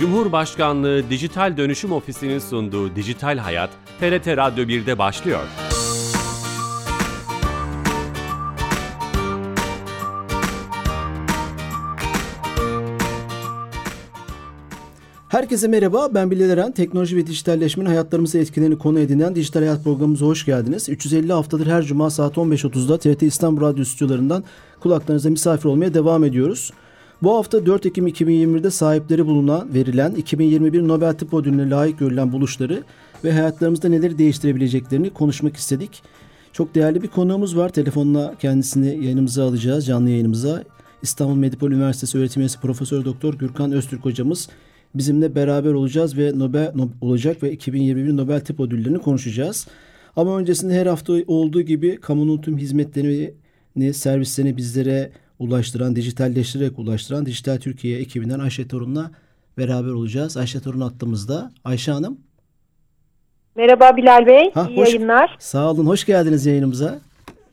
Cumhurbaşkanlığı Dijital Dönüşüm Ofisi'nin sunduğu Dijital Hayat, TRT Radyo 1'de başlıyor. Herkese merhaba, ben Bilal Eren. Teknoloji ve dijitalleşmenin hayatlarımızı etkilerini konu edinen Dijital Hayat programımıza hoş geldiniz. 350 haftadır her cuma saat 15.30'da TRT İstanbul Radyo stüdyolarından kulaklarınıza misafir olmaya devam ediyoruz. Bu hafta 4 Ekim 2021'de sahipleri bulunan, verilen 2021 Nobel Tıp Ödülü'ne layık görülen buluşları ve hayatlarımızda neleri değiştirebileceklerini konuşmak istedik. Çok değerli bir konuğumuz var. Telefonla kendisini yayınımıza alacağız, canlı yayınımıza. İstanbul Medipol Üniversitesi öğretim üyesi Profesör Doktor Gürkan Öztürk hocamız bizimle beraber olacağız ve Nobel no, olacak ve 2021 Nobel Tıp Ödülleri'ni konuşacağız. Ama öncesinde her hafta olduğu gibi kamunun tüm hizmetlerini, servislerini bizlere ulaştıran, dijitalleştirerek ulaştıran Dijital Türkiye ekibinden Ayşe Torun'la beraber olacağız. Ayşe Torun attığımızda. Ayşe Hanım. Merhaba Bilal Bey, ha, iyi hoş, yayınlar. Sağ olun, hoş geldiniz yayınımıza.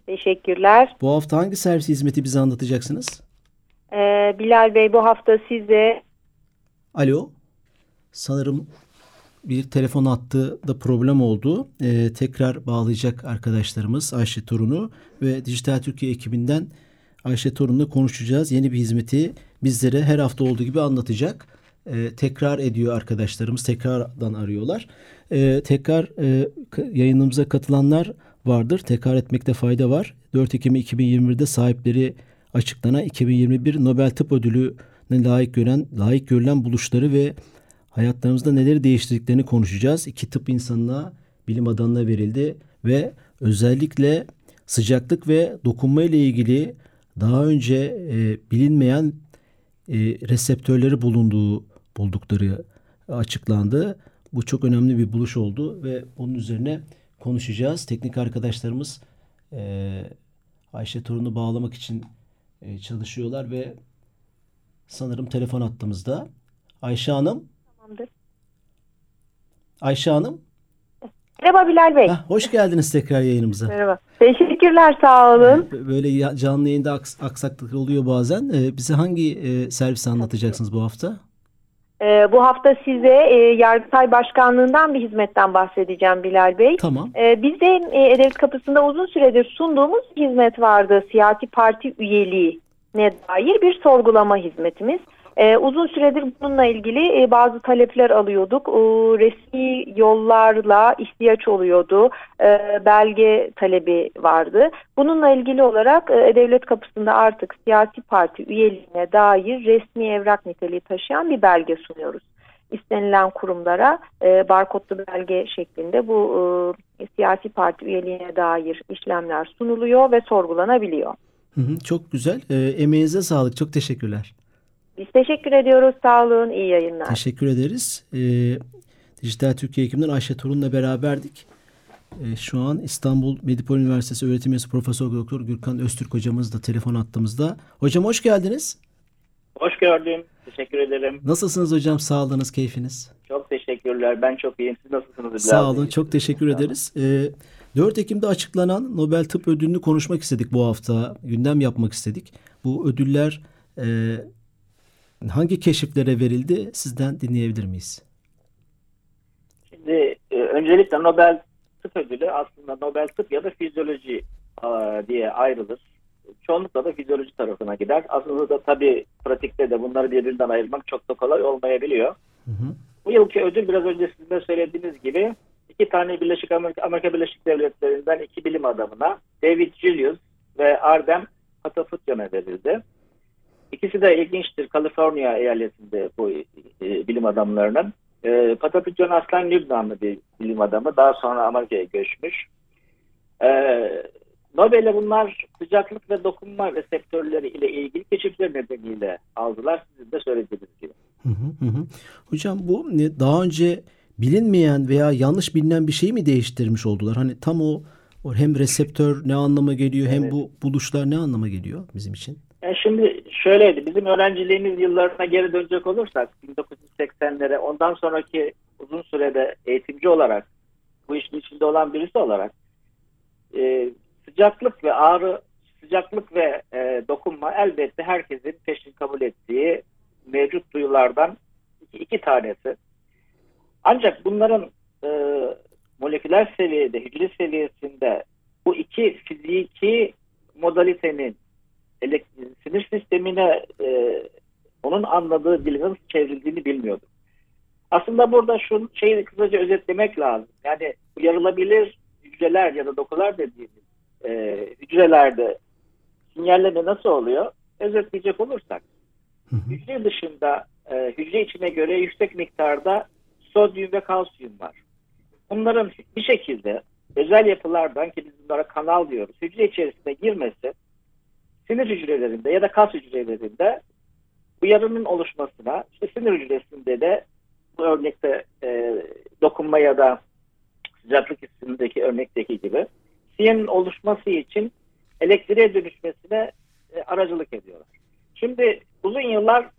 Teşekkürler. Bu hafta hangi servis hizmeti bize anlatacaksınız? Ee, Bilal Bey bu hafta size... Alo, sanırım bir telefon attı da problem oldu. Ee, tekrar bağlayacak arkadaşlarımız Ayşe Torun'u ve Dijital Türkiye ekibinden Ayşe Torun'la konuşacağız. Yeni bir hizmeti bizlere her hafta olduğu gibi anlatacak. Ee, tekrar ediyor arkadaşlarımız. Tekrardan arıyorlar. Ee, tekrar e, yayınımıza katılanlar vardır. Tekrar etmekte fayda var. 4 Ekim 2021'de sahipleri açıklanan 2021 Nobel Tıp Ödülü'ne layık gören, layık görülen buluşları ve hayatlarımızda neleri değiştirdiklerini konuşacağız. İki tıp insanına, bilim adamına verildi ve özellikle sıcaklık ve dokunma ile ilgili daha önce e, bilinmeyen e, reseptörleri bulunduğu buldukları açıklandı. Bu çok önemli bir buluş oldu ve bunun üzerine konuşacağız. Teknik arkadaşlarımız e, Ayşe Torun'u bağlamak için e, çalışıyorlar ve sanırım telefon attığımızda. Ayşe Hanım. Tamamdır. Ayşe Hanım. Merhaba Bilal Bey. Heh, hoş geldiniz tekrar yayınımıza. Merhaba. Teşekkürler sağ olun. Böyle canlı yayında aks aksaklık oluyor bazen. Ee, bize hangi e, servisi anlatacaksınız bu hafta? Ee, bu hafta size e, Yargıtay Başkanlığı'ndan bir hizmetten bahsedeceğim Bilal Bey. Tamam. Ee, bizde e, Edevet Kapısı'nda uzun süredir sunduğumuz hizmet vardı. Siyasi parti üyeliği ne dair bir sorgulama hizmetimiz. Ee, uzun süredir bununla ilgili e, bazı talepler alıyorduk. E, resmi yollarla ihtiyaç oluyordu. E, belge talebi vardı. Bununla ilgili olarak e, devlet kapısında artık siyasi parti üyeliğine dair resmi evrak niteliği taşıyan bir belge sunuyoruz. İstenilen kurumlara e, barkodlu belge şeklinde bu e, siyasi parti üyeliğine dair işlemler sunuluyor ve sorgulanabiliyor. Hı hı, çok güzel. E, emeğinize sağlık. Çok teşekkürler. Biz teşekkür ediyoruz. Sağ olun. İyi yayınlar. Teşekkür ederiz. Ee, Dijital Türkiye ekibinden Ayşe Torun'la beraberdik. Ee, şu an İstanbul Medipol Üniversitesi öğretim üyesi Profesör Doktor Gürkan Öztürk hocamız da telefon attığımızda. Hocam hoş geldiniz. Hoş gördüm. Teşekkür ederim. Nasılsınız hocam? Sağlığınız, keyfiniz? Çok teşekkürler. Ben çok iyiyim. Siz nasılsınız? Sağ olun. Çok teşekkür ederiz. Ee, 4 Ekim'de açıklanan Nobel Tıp Ödülünü konuşmak istedik bu hafta. Gündem yapmak istedik. Bu ödüller e, hangi keşiflere verildi sizden dinleyebilir miyiz? Şimdi e, öncelikle Nobel Tıp Ödülü aslında Nobel Tıp ya da Fizyoloji a, diye ayrılır. Çoğunlukla da fizyoloji tarafına gider. Aslında da tabii pratikte de bunları birbirinden ayırmak çok da kolay olmayabiliyor. Hı hı. Bu yılki ödül biraz önce sizin de söylediğiniz gibi iki tane Birleşik Amerika, Amerika Birleşik Devletleri'nden iki bilim adamına David Julius ve Ardem Patafutyan'a verildi. İkisi de ilginçtir. Kaliforniya eyaletinde bu e, bilim adamlarının. E, Patapityon Aslan Lübnanlı bir bilim adamı. Daha sonra Amerika'ya göçmüş. E, Nobel'e bunlar sıcaklık ve dokunma reseptörleri ile ilgili keşifler nedeniyle aldılar. Sizin de söylediğiniz gibi. Hı hı hı. Hocam bu daha önce bilinmeyen veya yanlış bilinen bir şeyi mi değiştirmiş oldular? Hani tam o, o hem reseptör ne anlama geliyor evet. hem bu buluşlar ne anlama geliyor bizim için? Yani şimdi şöyleydi. Bizim öğrenciliğimiz yıllarına geri dönecek olursak 1980'lere ondan sonraki uzun sürede eğitimci olarak bu işin içinde olan birisi olarak e, sıcaklık ve ağrı sıcaklık ve e, dokunma elbette herkesin peşin kabul ettiği mevcut duyulardan iki, iki tanesi. Ancak bunların e, moleküler seviyede, hücre seviyesinde bu iki fiziki modalitenin sinir sistemine e, onun anladığı nasıl çevrildiğini bilmiyordum. Aslında burada şu şeyi kısaca özetlemek lazım. Yani uyarılabilir hücreler ya da dokular dediğimiz e, hücrelerde sinyalleme nasıl oluyor? Özetleyecek olursak hücre dışında e, hücre içine göre yüksek miktarda sodyum ve kalsiyum var. Bunların bir şekilde özel yapılardan ki biz bunlara kanal diyoruz. Hücre içerisine girmesi sinir hücrelerinde ya da kas hücrelerinde uyarının oluşmasına işte sinir hücresinde de bu örnekte e, dokunma ya da sıcaklık hissindeki örnekteki gibi siyenin oluşması için elektriğe dönüşmesine e, aracılık ediyorlar. Şimdi uzun yıllar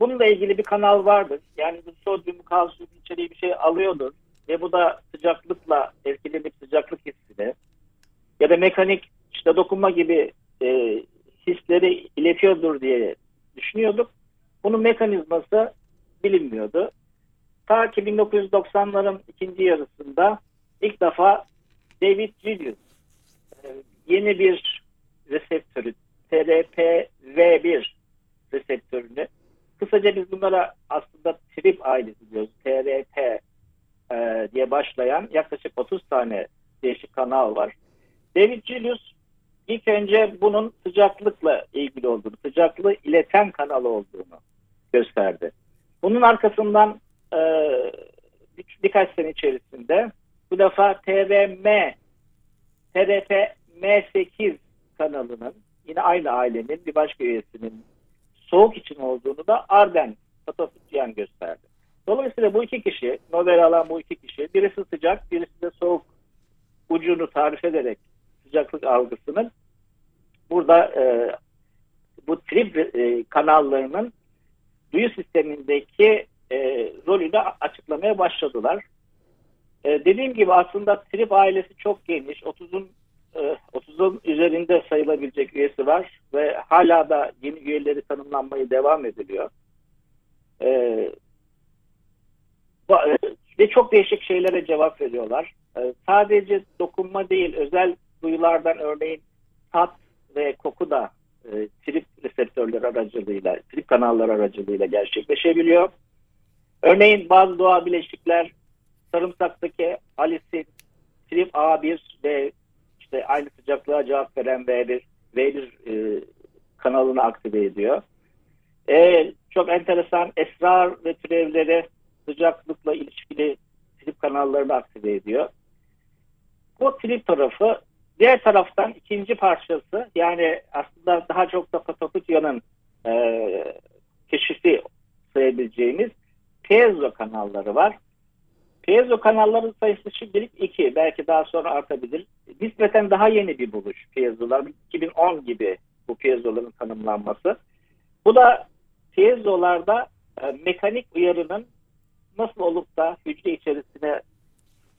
bununla ilgili bir kanal vardır. Yani bu sodyum, kalsiyum içeriği bir şey alıyordur ve bu da sıcaklıkla etkilenip sıcaklık hissine ya da mekanik işte dokunma gibi hisleri iletiyordur diye düşünüyorduk. Bunun mekanizması bilinmiyordu. Ta ki 1990'ların ikinci yarısında ilk defa David Julius e, yeni bir reseptörü TRPV1 reseptörünü kısaca biz bunlara aslında trip ailesi diyoruz. TRP e, diye başlayan yaklaşık 30 tane değişik kanal var. David Julius ilk önce bunun sıcaklıkla ilgili olduğunu, sıcaklığı ileten kanal olduğunu gösterdi. Bunun arkasından e, bir, birkaç sene içerisinde bu defa TVM, TRP-M8 kanalının yine aynı ailenin bir başka üyesinin soğuk için olduğunu da Arden Patofisyan gösterdi. Dolayısıyla bu iki kişi, Nobel alan bu iki kişi, birisi sıcak, birisi de soğuk ucunu tarif ederek sıcaklık algısının burada e, bu trip e, kanallarının duyu sistemindeki e, rolü de açıklamaya başladılar. E, dediğim gibi aslında trip ailesi çok geniş. 30'un e, 30'un üzerinde sayılabilecek üyesi var ve hala da yeni üyeleri tanımlanmaya devam ediliyor. E, e ve çok değişik şeylere cevap veriyorlar. E, sadece dokunma değil, özel duyulardan örneğin tat ve koku da e, trip reseptörleri aracılığıyla, trip kanalları aracılığıyla gerçekleşebiliyor. Örneğin bazı doğal bileşikler sarımsaktaki alisin trip A1 ve işte aynı sıcaklığa cevap veren V1, V1 e, kanalını aktive ediyor. E, çok enteresan esrar ve türevleri sıcaklıkla ilişkili trip kanallarını aktive ediyor. Bu trip tarafı Diğer taraftan ikinci parçası yani aslında daha çok da Patokutyan'ın e, keşifi sayabileceğimiz piezo kanalları var. Piezo kanalların sayısı şimdilik iki. Belki daha sonra artabilir. Nispeten daha yeni bir buluş piezolar. 2010 gibi bu piezoların tanımlanması. Bu da piezolarda e, mekanik uyarının nasıl olup da hücre içerisine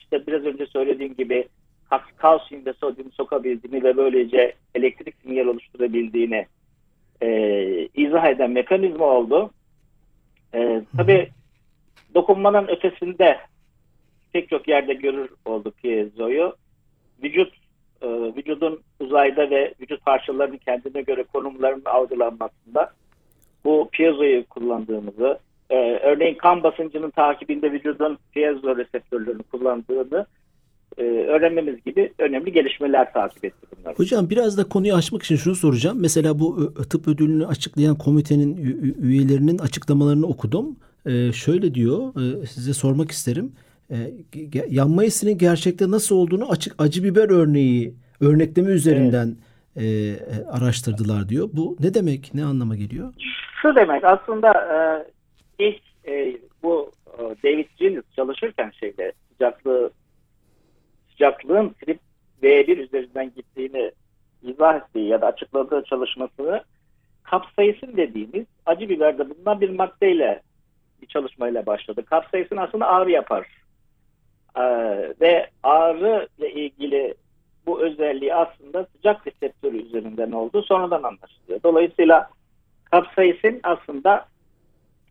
işte biraz önce söylediğim gibi kalsiyum ve sodyum sokabildiğini ve böylece elektrik sinyal oluşturabildiğini e, izah eden mekanizma oldu. E, tabii dokunmanın ötesinde pek çok yerde görür olduk piezoyu. Vücut e, vücudun uzayda ve vücut parçalarının kendine göre konumlarının algılanmasında bu piezoyu kullandığımızı, e, örneğin kan basıncının takibinde vücudun piezo reseptörlerini kullandığını e, öğrenmemiz gibi önemli gelişmeler takip etti bunlar. Hocam biraz da konuyu açmak için şunu soracağım. Mesela bu tıp ödülünü açıklayan komitenin üyelerinin açıklamalarını okudum. Ee, şöyle diyor, e, size sormak isterim. E, yanma hissinin gerçekte nasıl olduğunu açık acı biber örneği, örnekleme üzerinden evet. e, araştırdılar diyor. Bu ne demek, ne anlama geliyor? Şu demek aslında e, ilk e, bu e, David Gillis çalışırken şeyde sıcaklığı sıcaklığın trip V1 üzerinden gittiğini izah ettiği ya da açıkladığı çalışmasını kapsayısın dediğimiz acı biberde bulunan bir maddeyle bir çalışmayla başladı. Kapsayısın aslında ağrı yapar. Ee, ve ağrı ile ilgili bu özelliği aslında sıcak reseptörü üzerinden oldu. Sonradan anlaşılıyor. Dolayısıyla kapsayısın aslında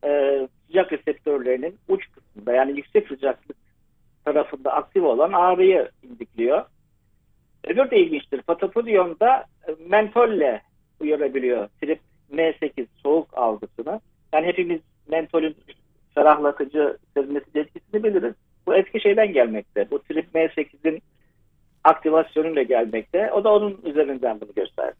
e, sıcak reseptörlerinin uç kısmında yani yüksek sıcaklık tarafında aktif olan ağrıyı indikliyor. Öbür de ilginçtir. Patapodion da mentolle uyarabiliyor. Trip M8 soğuk algısını. Yani hepimiz mentolün ferahlatıcı sezmesi etkisini biliriz. Bu etki şeyden gelmekte. Bu trip M8'in aktivasyonuyla gelmekte. O da onun üzerinden bunu gösterdi.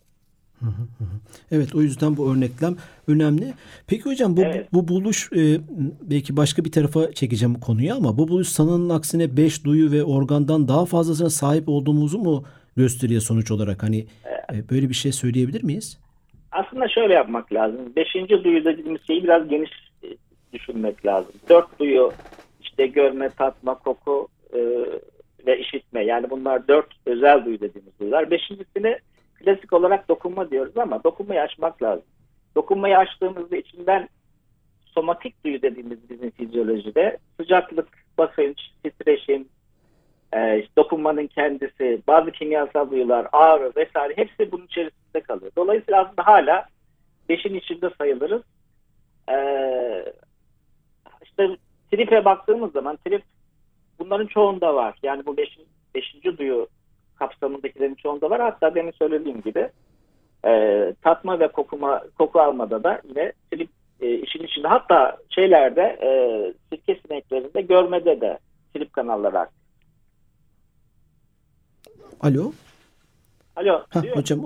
Evet o yüzden bu örneklem önemli. Peki hocam bu, Evet. bu buluş e, belki başka bir tarafa çekeceğim konuyu ama bu buluş sanının aksine beş duyu ve organdan daha fazlasına sahip olduğumuzu mu gösteriyor sonuç olarak? Hani e, böyle bir şey söyleyebilir miyiz? Aslında şöyle yapmak lazım. Beşinci duyu dediğimiz şeyi biraz geniş e, düşünmek lazım. Dört duyu işte görme, tatma, koku e, ve işitme. Yani bunlar dört özel duyu dediğimiz duyular. Beşincisini klasik olarak dokunma diyoruz ama dokunmayı açmak lazım. Dokunmayı açtığımızda içinden somatik duyu dediğimiz bizim fizyolojide sıcaklık, basınç, titreşim, e, dokunmanın kendisi, bazı kimyasal duyular, ağrı vesaire hepsi bunun içerisinde kalıyor. Dolayısıyla aslında hala beşin içinde sayılırız. E, işte tripe baktığımız zaman trip bunların çoğunda var. Yani bu beşin, beşinci duyu kapsamındakilerin çoğunda var. Hatta demin söylediğim gibi e, tatma ve kokuma, koku almada da yine trip e, işin içinde. Hatta şeylerde e, sirke sineklerinde görmede de trip kanalları aktif. Alo. Alo. Duyuyor hocam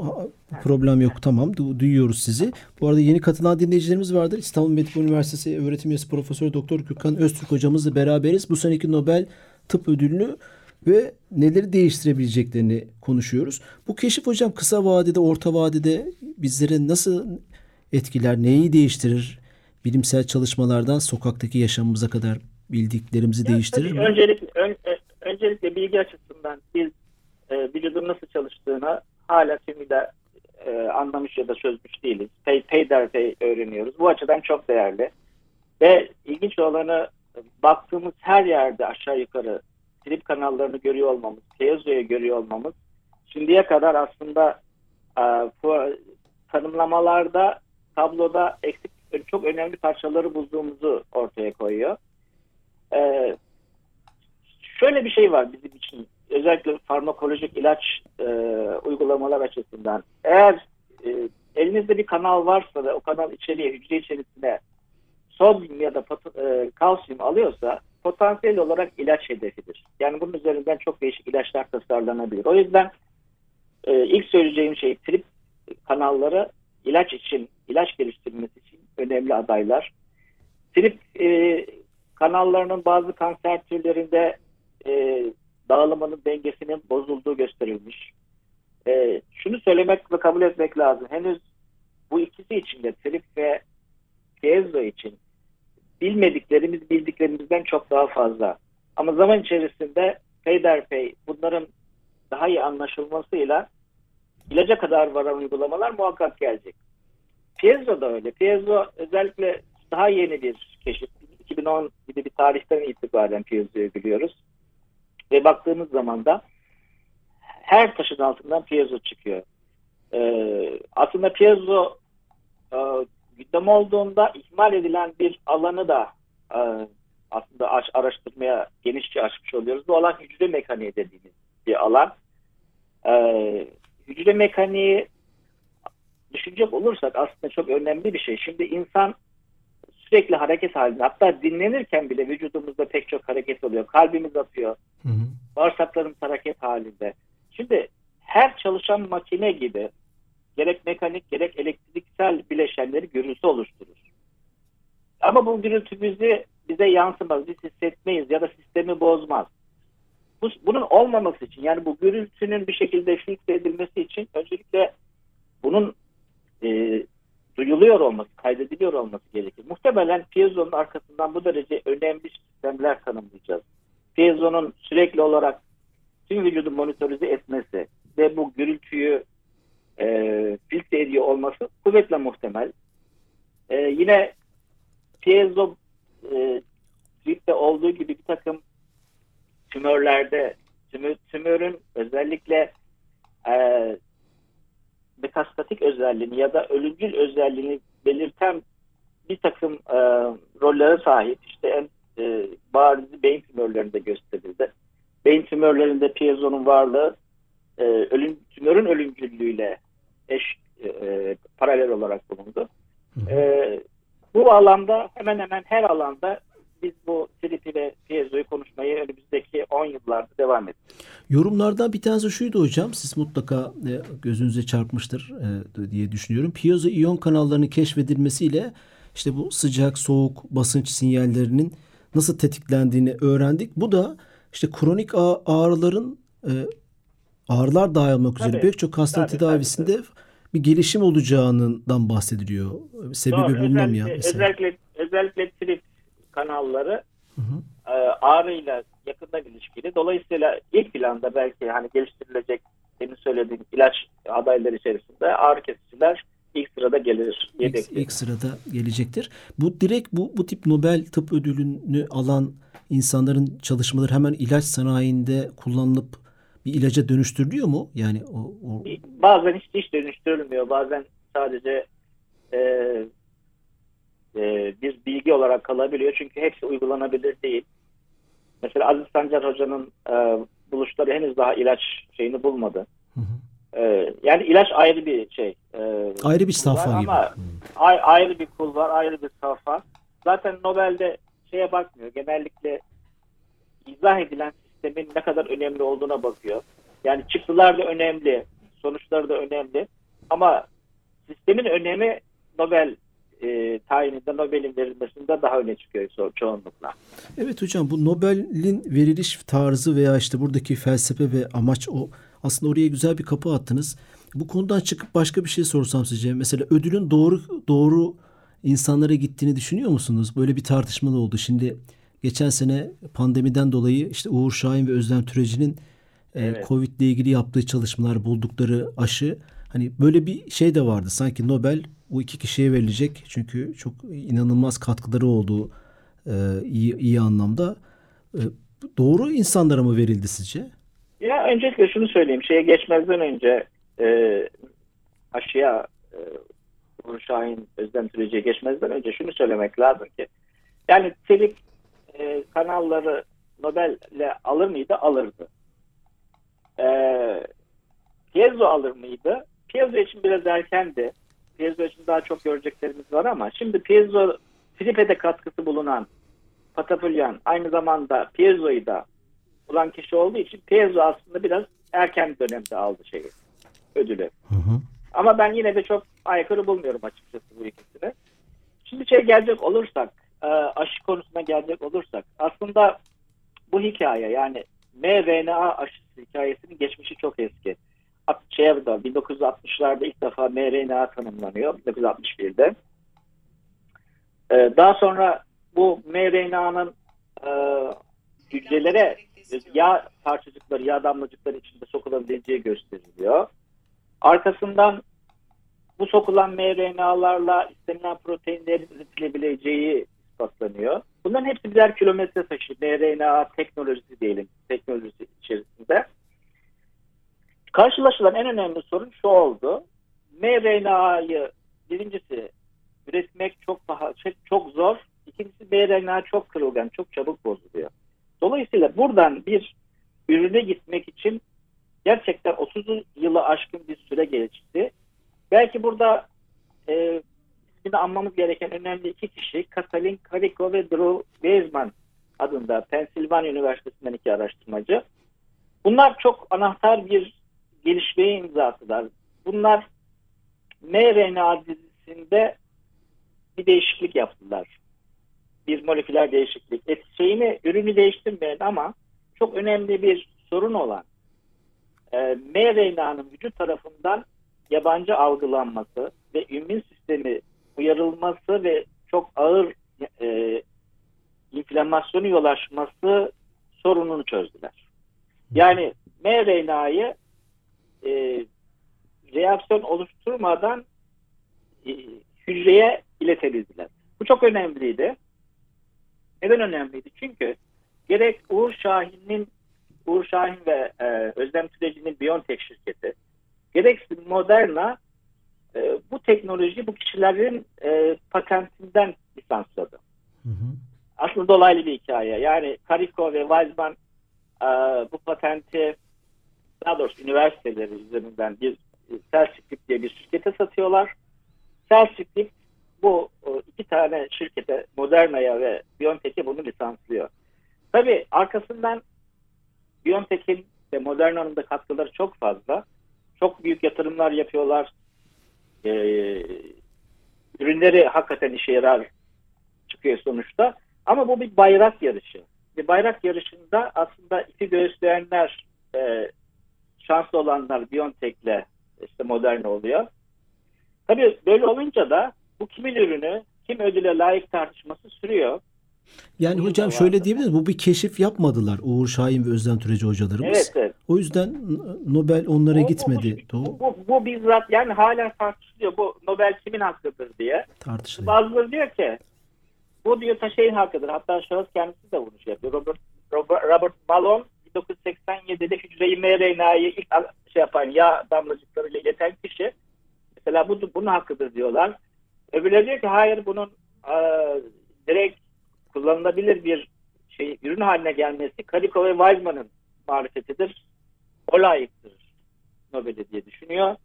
problem yok tamam du- duyuyoruz sizi. Bu arada yeni katılan dinleyicilerimiz vardır. İstanbul Medipol Üniversitesi öğretim üyesi Profesör Doktor Gürkan Öztürk hocamızla beraberiz. Bu seneki Nobel Tıp Ödülünü ve neleri değiştirebileceklerini konuşuyoruz. Bu keşif hocam kısa vadede, orta vadede bizlere nasıl etkiler, neyi değiştirir? Bilimsel çalışmalardan sokaktaki yaşamımıza kadar bildiklerimizi Ya değiştirir mi? Öncelikle, ön- e, öncelikle bilgi açısından biz e, vücudun nasıl çalıştığını hala tümüyle e, anlamış ya da çözmüş değiliz. Pey, peyderpey öğreniyoruz. Bu açıdan çok değerli. Ve ilginç olanı baktığımız her yerde aşağı yukarı trip kanallarını görüyor olmamız, piezoyu görüyor olmamız şimdiye kadar aslında e, bu tanımlamalarda tabloda eksik çok önemli parçaları bulduğumuzu ortaya koyuyor. E, şöyle bir şey var bizim için özellikle farmakolojik ilaç e, uygulamalar açısından. Eğer e, elinizde bir kanal varsa ve o kanal içeriye, hücre içerisine sodyum ya da pot- e, kalsiyum alıyorsa potansiyel olarak ilaç hedefidir. Yani bunun üzerinden çok değişik ilaçlar tasarlanabilir. O yüzden e, ilk söyleyeceğim şey trip kanalları ilaç için, ilaç geliştirmesi için önemli adaylar. Trip e, kanallarının bazı kanser türlerinde e, dağılımının dengesinin bozulduğu gösterilmiş. E, şunu söylemek ve kabul etmek lazım. Henüz bu ikisi için de trip ve piezo için bilmediklerimiz bildiklerimizden çok daha fazla. Ama zaman içerisinde peyderpey bunların daha iyi anlaşılmasıyla ilaca kadar varan uygulamalar muhakkak gelecek. Piezo da öyle. Piezo özellikle daha yeni bir keşif. 2010 gibi bir tarihten itibaren piezoyu biliyoruz. Ve baktığımız zaman da her taşın altından piezo çıkıyor. Ee, aslında piezo e, gündem olduğunda ihmal edilen bir alanı da e, aslında aş, araştırmaya genişçe açmış oluyoruz. Bu alan hücre mekaniği dediğimiz bir alan. Ee, hücre mekaniği düşünecek olursak aslında çok önemli bir şey. Şimdi insan sürekli hareket halinde hatta dinlenirken bile vücudumuzda pek çok hareket oluyor. Kalbimiz atıyor. Hı hı. Bağırsaklarımız hareket halinde. Şimdi her çalışan makine gibi gerek mekanik gerek elektriksel bileşenleri gürültü oluşturur. Ama bu gürültü bizi, bize yansımaz, biz hissetmeyiz ya da sistemi bozmaz. Bu, bunun olmaması için yani bu gürültünün bir şekilde filtre edilmesi için öncelikle bunun e, duyuluyor olması, kaydediliyor olması gerekir. Muhtemelen piezonun arkasından bu derece önemli sistemler tanımlayacağız. Piezonun sürekli olarak tüm vücudu monitörize etmesi ve bu gürültüyü e, filtre ediyor olması kuvvetle muhtemel. E, yine piezo e, tripte olduğu gibi bir takım tümörlerde tümör, tümörün özellikle e, metastatik özelliğini ya da ölümcül özelliğini belirten bir takım e, rollere sahip. İşte en e, bariz beyin tümörlerinde gösterildi. Beyin tümörlerinde piezo'nun varlığı e, ölüm, tümörün ölümcüllüğüyle eş e, paralel olarak bulundu. E, bu alanda hemen hemen her alanda biz bu tripi ve piezoyu konuşmayı önümüzdeki 10 yıllarda devam ettik. Yorumlardan bir tanesi şuydu hocam. Siz mutlaka e, gözünüze çarpmıştır e, diye düşünüyorum. Piezo iyon kanallarının keşfedilmesiyle işte bu sıcak, soğuk, basınç sinyallerinin nasıl tetiklendiğini öğrendik. Bu da işte kronik ağrıların e, ağrılar dahil olmak üzere pek çok hastanın tabii, tedavisinde tabii, bir gelişim olacağından bahsediliyor. Sebebi Doğru, bulunamayan. Özellikle, özellikle, özellikle trip kanalları hı hı. E, ağrıyla yakından ilişkili. Dolayısıyla ilk planda belki hani geliştirilecek senin söylediğin ilaç adayları içerisinde ağrı kesiciler ilk sırada gelir. İlk, ilk sırada gelecektir. Bu direkt bu bu tip Nobel Tıp Ödülünü alan insanların çalışmaları hemen ilaç sanayinde kullanılıp bir ilaca dönüştürülüyor mu? Yani o, o... bazen hiç hiç dönüştürülmüyor. Bazen sadece e, e, bir bilgi olarak kalabiliyor. Çünkü hepsi uygulanabilir değil. Mesela Aziz Sancar Hoca'nın e, buluşları henüz daha ilaç şeyini bulmadı. Hı hı. E, yani ilaç ayrı bir şey. E, ayrı bir safha gibi. Ama ay, ayrı bir kul var, ayrı bir safha. Zaten Nobel'de şeye bakmıyor. Genellikle izah edilen sistemin ne kadar önemli olduğuna bakıyor. Yani çıktılar da önemli, sonuçları da önemli. Ama sistemin önemi Nobel e, tayininde Nobel'in verilmesinde daha öne çıkıyor ço çoğunlukla. Evet hocam bu Nobel'in veriliş tarzı veya işte buradaki felsefe ve amaç o. Aslında oraya güzel bir kapı attınız. Bu konudan çıkıp başka bir şey sorsam size. Mesela ödülün doğru doğru insanlara gittiğini düşünüyor musunuz? Böyle bir tartışma da oldu. Şimdi geçen sene pandemiden dolayı işte Uğur Şahin ve Özlem Türeci'nin e, evet. Covid ile ilgili yaptığı çalışmalar, buldukları aşı hani böyle bir şey de vardı. Sanki Nobel bu iki kişiye verilecek. Çünkü çok inanılmaz katkıları olduğu e, iyi, iyi anlamda. E, doğru insanlara mı verildi sizce? Ya öncelikle şunu söyleyeyim. Şeye geçmezden önce e, aşıya e, Uğur Şahin Özlem Türeci'ye geçmezden önce şunu söylemek lazım ki yani çelik e, kanalları Nobel'le alır mıydı? Alırdı. E, Piezo alır mıydı? Piezo için biraz erkendi. Piezo için daha çok göreceklerimiz var ama şimdi Piezo Filipe'de katkısı bulunan Patapulyan aynı zamanda Piezo'yu da bulan kişi olduğu için Piezo aslında biraz erken dönemde aldı şeyi ödülü. Hı hı. Ama ben yine de çok aykırı bulmuyorum açıkçası bu ikisini. Şimdi şey gelecek olursak, e, aşı konusuna gelecek olursak aslında bu hikaye yani mRNA aşısı hikayesinin geçmişi çok eski şeye da 1960'larda ilk defa mRNA tanımlanıyor 1961'de. Ee, daha sonra bu mRNA'nın e, hücrelere yağ parçacıkları, yağ damlacıkları içinde sokulabileceği gösteriliyor. Arkasından bu sokulan mRNA'larla istenilen proteinlerin üretilebileceği ispatlanıyor. Bunların hepsi birer kilometre taşı. mRNA teknolojisi diyelim, teknolojisi içerisinde. Karşılaşılan en önemli sorun şu oldu. mRNA'yı birincisi üretmek çok pahalı, çok zor. İkincisi mRNA çok kırılgan, çok çabuk bozuluyor. Dolayısıyla buradan bir ürüne gitmek için gerçekten 30 yılı aşkın bir süre geçti. Belki burada e, ismini anmamız gereken önemli iki kişi Katalin Kariko ve Drew Weizmann adında Pennsylvania Üniversitesi'nden iki araştırmacı. Bunlar çok anahtar bir gelişmeye imza attılar. Bunlar mRNA dizisinde bir değişiklik yaptılar. Bir moleküler değişiklik. Et şeyini, ürünü değiştirmeyen ama çok önemli bir sorun olan e, mRNA'nın vücut tarafından yabancı algılanması ve immün sistemi uyarılması ve çok ağır e, inflamasyonu yol açması sorununu çözdüler. Yani mRNA'yı e, reaksiyon oluşturmadan e, hücreye iletebildiler. Bu çok önemliydi. Neden önemliydi? Çünkü gerek Uğur Şahin'in Uğur Şahin ve e, Özlem Türeci'nin Biontech şirketi gerekse Moderna e, bu teknoloji bu kişilerin e, patentinden lisansladı. Hı hı. Aslında dolaylı bir hikaye. Yani Kariko ve Weizmann e, bu patenti daha doğrusu üniversiteleri üzerinden bir Selçuklik diye bir şirkete satıyorlar. Selçuklik bu iki tane şirkete Moderna'ya ve BioNTech'e bunu lisanslıyor. Tabii arkasından BioNTech'in ve Moderna'nın da katkıları çok fazla. Çok büyük yatırımlar yapıyorlar. Ee, ürünleri hakikaten işe yarar çıkıyor sonuçta. Ama bu bir bayrak yarışı. Bir bayrak yarışında aslında iki göğüsleyenler e, şanslı olanlar BioNTech'le işte Moderna oluyor. Tabii böyle olunca da bu kimin ürünü, kim ödüle layık tartışması sürüyor. Yani Bugün hocam şöyle diyebiliriz. Bu bir keşif yapmadılar Uğur Şahin ve Özlem Türeci hocalarımız. Evet, evet. O yüzden Nobel onlara Bu- bu- gitmedi. Bu, Doğu bu, bu bizzat yani hala tartışılıyor. Bu Nobel kimin hakkıdır diye. tartışılıyor. Bazıları diyor ki bu diyor ta şeyin hakkıdır. Hatta şahıs kendisi de bunu şey yapıyor. Robert, Robert, Robert Malone 1987'de hücre-i mRNA'yı ilk şey yapan yağ damlacıklarıyla ileten kişi mesela bu bunun hakkıdır diyorlar. Öbürleri diyor ki hayır bunun e, direkt kullanılabilir bir şey ürün haline gelmesi Kariko ve Weizmann'ın marifetidir. O layıktır Nobel'e diye düşünüyor.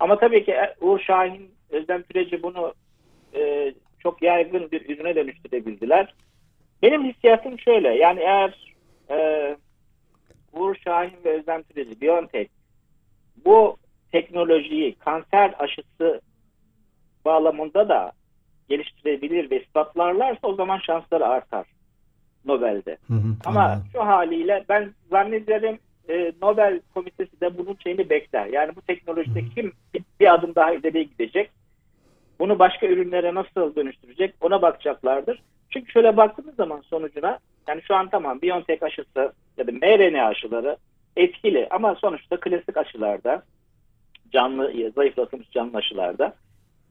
Ama tabii ki Uğur Şahin, Özlem Türeci bunu e, çok yaygın bir ürüne dönüştürebildiler. Benim hissiyatım şöyle. Yani eğer e, Uğur Şahin ve Özlem Türeci, BioNTech bu teknolojiyi kanser aşısı bağlamında da geliştirebilir ve ispatlarlarsa o zaman şansları artar Nobel'de. Hı hı, Ama anladım. şu haliyle ben zannederim e, Nobel komitesi de bunun şeyini bekler. Yani bu teknolojide kim bir, bir adım daha ileriye gidecek? Bunu başka ürünlere nasıl dönüştürecek? Ona bakacaklardır. Çünkü şöyle baktığımız zaman sonucuna yani şu an tamam BioNTech aşısı ya da mRNA aşıları etkili ama sonuçta klasik aşılarda canlı zayıflatılmış canlı aşılarda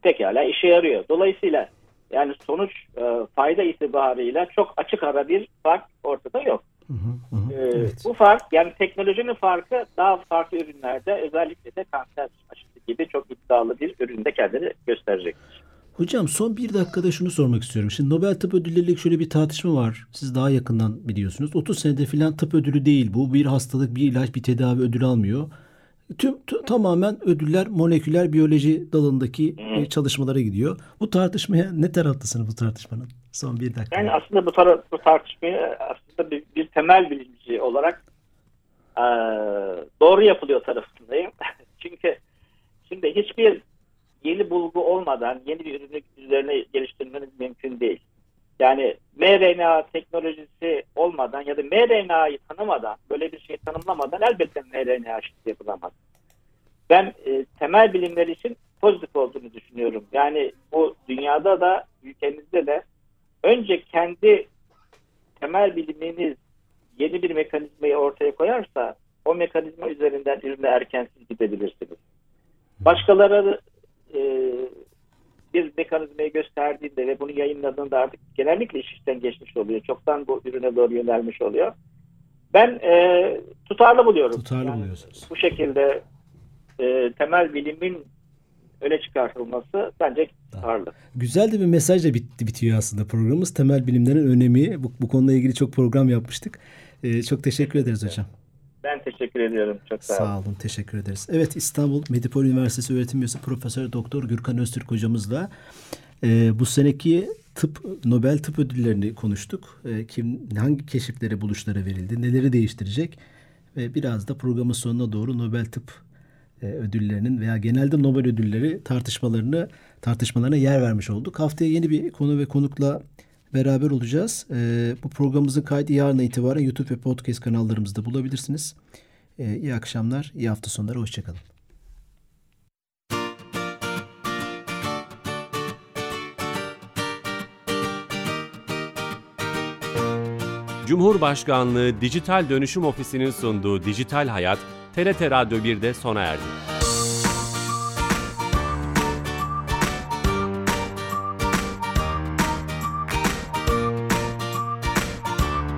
pekala işe yarıyor. Dolayısıyla yani sonuç e, fayda itibarıyla çok açık ara bir fark ortada yok. Hı hı, hı Ee, evet. Bu fark yani teknolojinin farkı daha farklı ürünlerde özellikle de kanser aşısı gibi çok iddialı bir üründe kendini gösterecek. Hocam son bir dakikada şunu sormak istiyorum. Şimdi Nobel Tıp Ödülleri'yle şöyle bir tartışma var. Siz daha yakından biliyorsunuz. 30 senede filan tıp ödülü değil bu. Bir hastalık, bir ilaç, bir tedavi ödülü almıyor. Tüm tamamen ödüller moleküler biyoloji dalındaki e, çalışmalara gidiyor. Bu tartışmaya ne taraftasınız bu tartışmanın? Son bir dakika. Yani aslında bu, tar- bu tartışmayı aslında bir, bir temel bilimci olarak eee, doğru yapılıyor tarafındayım. Çünkü şimdi hiçbir yeni bulgu olmadan yeni bir ürünü üzerine geliştirmeniz mümkün değil. Yani mRNA teknolojisi olmadan ya da mRNA'yı tanımadan, böyle bir şey tanımlamadan elbette mRNA aşısı yapılamaz. Ben e, temel bilimler için pozitif olduğunu düşünüyorum. Yani bu dünyada da ülkemizde de önce kendi temel biliminiz yeni bir mekanizmayı ortaya koyarsa o mekanizma üzerinden ürüne erkensiz gidebilirsiniz. Başkaları e, bir mekanizmayı gösterdiğinde ve bunu yayınladığında artık genellikle iş işten geçmiş oluyor. Çoktan bu ürüne doğru yönelmiş oluyor. Ben e, tutarlı buluyorum. Tutarlı Yani buluyorsunuz. Bu şekilde e, temel bilimin öne çıkartılması bence tutarlı. Güzel de bir mesajla bitti, bitiyor aslında programımız. Temel bilimlerin önemi. Bu, bu konuyla ilgili çok program yapmıştık. Ee, çok teşekkür ederiz hocam. Ben teşekkür ediyorum. Çok sağ olun. Sağ olun, teşekkür ederiz. Evet, İstanbul Medipol Üniversitesi öğretim üyesi Profesör Doktor Gürkan Öztürk hocamızla e, bu seneki tıp Nobel Tıp Ödülleri'ni konuştuk. E, kim hangi keşiflere, buluşlara verildi, neleri değiştirecek ve biraz da programın sonuna doğru Nobel Tıp e, ödüllerinin veya genelde Nobel ödülleri tartışmalarını tartışmalarına yer vermiş olduk. Haftaya yeni bir konu ve konukla beraber olacağız. E, bu programımızın kaydı yarına itibaren YouTube ve podcast kanallarımızda bulabilirsiniz. E, iyi akşamlar, iyi hafta sonları, hoşçakalın. Cumhurbaşkanlığı Dijital Dönüşüm Ofisi'nin sunduğu Dijital Hayat, TRT Radyo 1'de sona erdi.